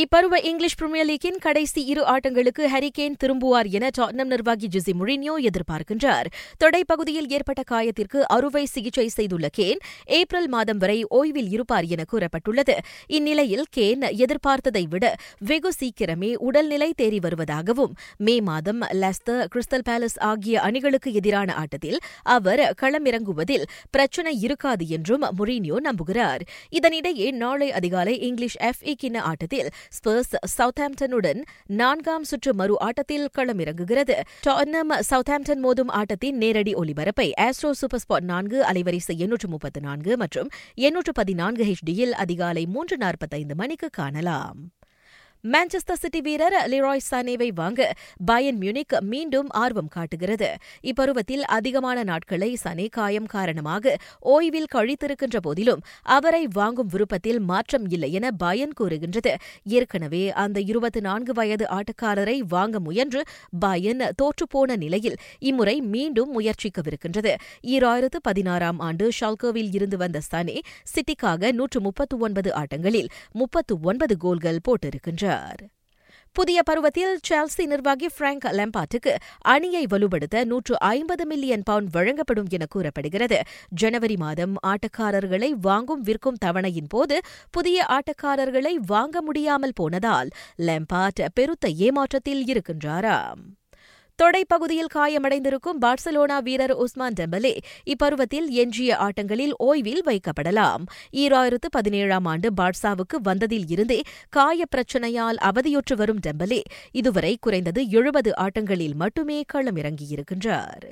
இப்பருவ English premier லீக்கின் கடைசி இரு ஆட்டங்களுக்கு ஹரிகேன் திரும்புவார் என டாட்னம் நிர்வாகி ஜிசி முரினியோ எதிர்பார்க்கின்றார். தொடைப்பகுதியில் ஏற்பட்ட காயத்திற்கு அறுவை சிகிச்சை செய்துள்ள கேன் ஏப்ரல் மாதம் வரை ஓய்வில் இருப்பார் என கூறப்பட்டுள்ளது. இந்நிலையில் கேன் எதிர்பார்த்ததை விட வெகு சீக்கிரமே உடல்நிலை தேறி வருவதாகவும் மே மாதம் லெஸ்தர் கிறிஸ்டல் பேலஸ் ஆகிய அணிகளுக்கு எதிரான ஆட்டத்தில் அவர் களமிறங்குவதில் பிரச்சினை இருக்காது என்றும் முரினியோ நம்புகிறார். இதனிடையே நாளை அதிகாலை இங்கிலீஷ் எஃப்ஏ கிண்ண ஆட்டத்தில் ஸ்பர்ஸ் சவுத்ஹாம்டனுடன் நான்காம் சுற்று மறு ஆட்டத்தில் களமிறங்குகிறது. டாட்னம் சவுத்ஹாம்டன் மோதும் ஆட்டத்தின் நேரடி ஒலிபரப்பை ஆஸ்ட்ரோ சூப்பர் ஸ்பாட் நான்கு அலைவரிசை எண்ணூற்று முப்பத்து நான்கு மற்றும் எண்ணூற்று பதினான்கு ஹெச்டியில் அதிகாலை மூன்று நாற்பத்தைந்து மணிக்கு காணலாம். மான்செஸ்டர் சிட்டி வீரர் லிராய் சானேவை வாங்க பயன் மியூனிக் மீண்டும் ஆர்வம் காட்டுகிறது. இப்பருவத்தில் அதிகமான நாட்களை சனே காயம் காரணமாக ஓய்வில் கழித்திருக்கின்ற போதிலும் அவரை வாங்கும் விருப்பத்தில் மாற்றம் இல்லை என பயன் கூறுகின்றது. ஏற்கனவே அந்த இருபத்தி நான்கு வயது ஆட்டக்காரரை வாங்க முயன்று பயன் தோற்றுப்போன நிலையில் இம்முறை மீண்டும் முயற்சிக்கவிருக்கின்றது. ஈராயிரத்து பதினாறாம் ஆண்டு ஷால்கோவில் இருந்து வந்த சனே சிட்டிக்காக நூற்று முப்பத்து ஒன்பது ஆட்டங்களில் முப்பத்து ஒன்பது கோல்கள் போட்டிருக்கின்றார். புதிய பருவத்தில் செல்சி நிர்வாகி பிராங்க் லெம்பாட்டுக்கு அணியை வலுப்படுத்த நூற்று ஐம்பது மில்லியன் பவுண்ட் வழங்கப்படும் என கூறப்படுகிறது. ஜனவரி மாதம் ஆட்டக்காரர்களை வாங்கும் விற்கும் தவணையின் போது புதிய ஆட்டக்காரர்களை வாங்க முடியாமல் போனதால் லெம்பாட் பெருத்த ஏமாற்றத்தில் இருக்கின்றாராம். தொடைப்பகுதியில் காயமடைந்திருக்கும் பார்சலோனா வீரர் உஸ்மான் டெம்பலே இப்பருவத்தில் எஞ்சிய ஆட்டங்களில் ஓய்வில் வைக்கப்படலாம். ஈராயிரத்து பதினேழாம் ஆண்டு பார்சாவுக்கு வந்ததில் இருந்தே காய பிரச்சினையால் அவதியுற்று வரும் டெம்பலே இதுவரை குறைந்தது எழுபது ஆட்டங்களில் மட்டுமே களமிறங்கியிருக்கின்றார்.